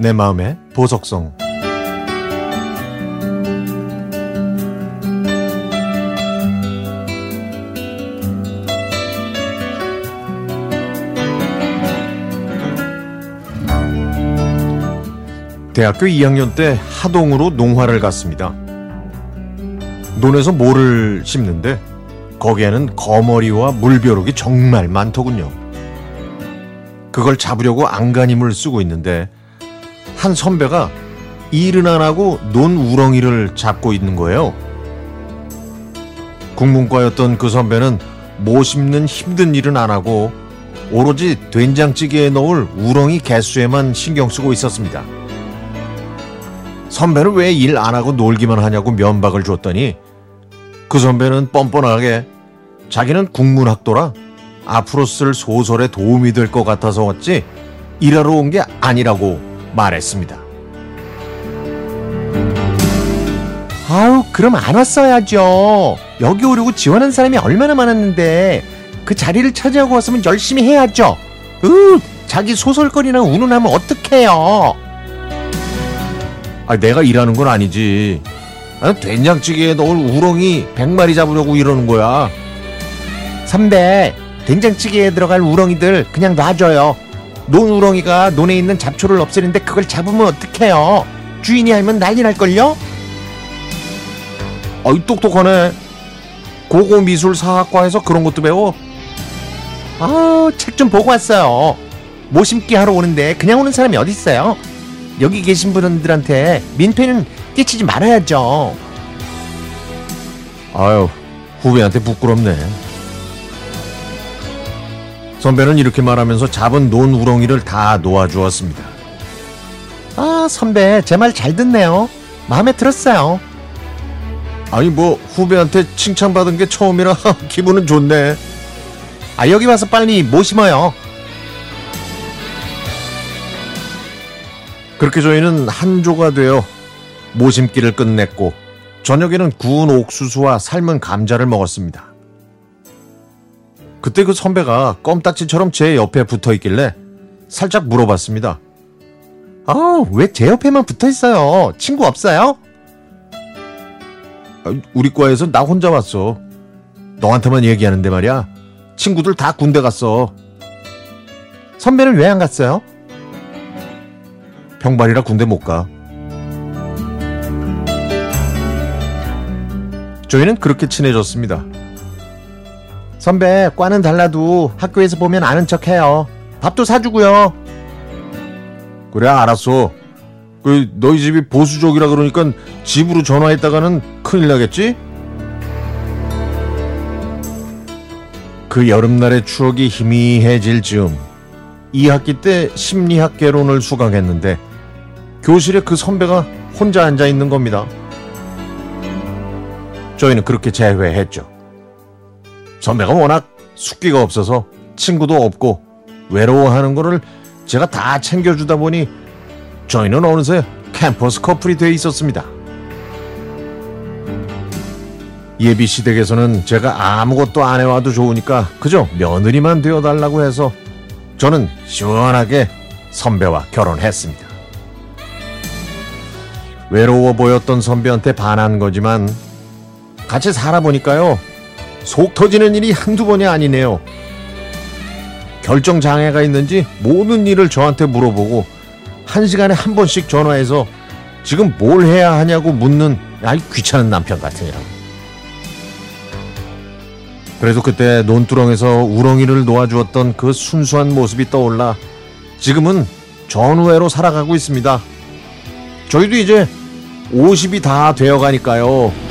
내 마음의 보석성 대학교 2학년 때 하동으로 농화를 갔습니다. 논에서 모를 심는데 거기에는 거머리와 물벼룩이 정말 많더군요. 그걸 잡으려고 안간힘을 쓰고 있는데 한 선배가 일은 안 하고 논 우렁이를 잡고 있는 거예요. 국문과였던 그 선배는 모 심는 힘든 일은 안 하고 오로지 된장찌개에 넣을 우렁이 개수에만 신경 쓰고 있었습니다. 선배는 왜 일 안 하고 놀기만 하냐고 면박을 줬더니 그 선배는 뻔뻔하게 자기는 국문학도라 앞으로 쓸 소설에 도움이 될 것 같아서 왔지 일하러 온 게 아니라고 말했습니다. 아우 그럼 안 왔어야죠. 여기 오려고 지원한 사람이 얼마나 많았는데 그 자리를 차지하고 왔으면 열심히 해야죠. 으 자기 소설거리나 운운하면 어떡해요. 아, 내가 일하는 건 아니지. 아, 된장찌개에 넣을 우렁이 100마리 잡으려고 이러는 거야. 선배 된장찌개에 들어갈 우렁이들 그냥 놔줘요. 논 우렁이가 논에 있는 잡초를 없애는데 그걸 잡으면 어떡해요. 주인이 알면 난리 날걸요? 아이, 똑똑하네. 고고미술사학과에서 그런 것도 배워. 아, 책 좀 보고 왔어요. 모심기 하러 오는데 그냥 오는 사람이 어디 있어요? 여기 계신 분들한테 민폐는 끼치지 말아야죠. 아유, 후배한테 부끄럽네. 선배는 이렇게 말하면서 잡은 논 우렁이를 다 놓아주었습니다. 아, 선배, 제 말 잘 듣네요. 마음에 들었어요. 아니, 뭐, 후배한테 칭찬받은 게 처음이라 기분은 좋네. 아, 여기 와서 빨리 모 심어요. 그렇게 저희는 한 조가 되어 모심기를 끝냈고, 저녁에는 구운 옥수수와 삶은 감자를 먹었습니다. 그때 그 선배가 껌딱지처럼 제 옆에 붙어 있길래 살짝 물어봤습니다. 아, 왜 제 옆에만 붙어 있어요? 친구 없어요? 아, 우리 과에서 나 혼자 왔어. 너한테만 얘기하는데 말이야. 친구들 다 군대 갔어. 선배는 왜 안 갔어요? 평발이라 군대 못 가. 저희는 그렇게 친해졌습니다. 선배, 과는 달라도 학교에서 보면 아는 척 해요. 밥도 사주고요. 그래 알았어. 그 너희 집이 보수적이라 그러니까 집으로 전화했다가는 큰일 나겠지? 그 여름날의 추억이 희미해질 즈음 2학기 때 심리학 개론을 수강했는데 교실에 그 선배가 혼자 앉아 있는 겁니다. 저희는 그렇게 재회했죠. 선배가 워낙 숙기가 없어서 친구도 없고 외로워하는 거를 제가 다 챙겨주다 보니 저희는 어느새 캠퍼스 커플이 돼 있었습니다. 예비 시댁에서는 제가 아무것도 안 해와도 좋으니까 그저 며느리만 되어달라고 해서 저는 시원하게 선배와 결혼했습니다. 외로워 보였던 선배한테 반한 거지만 같이 살아보니까요 속 터지는 일이 한두 번이 아니네요. 결정 장애가 있는지 모든 일을 저한테 물어보고 한 시간에 한 번씩 전화해서 지금 뭘 해야 하냐고 묻는 아이 귀찮은 남편 같으니라고. 그래도 그때 논두렁에서 우렁이를 놓아주었던 그 순수한 모습이 떠올라 지금은 전후회로 살아가고 있습니다. 저희도 이제 50이 다 되어 가니까요.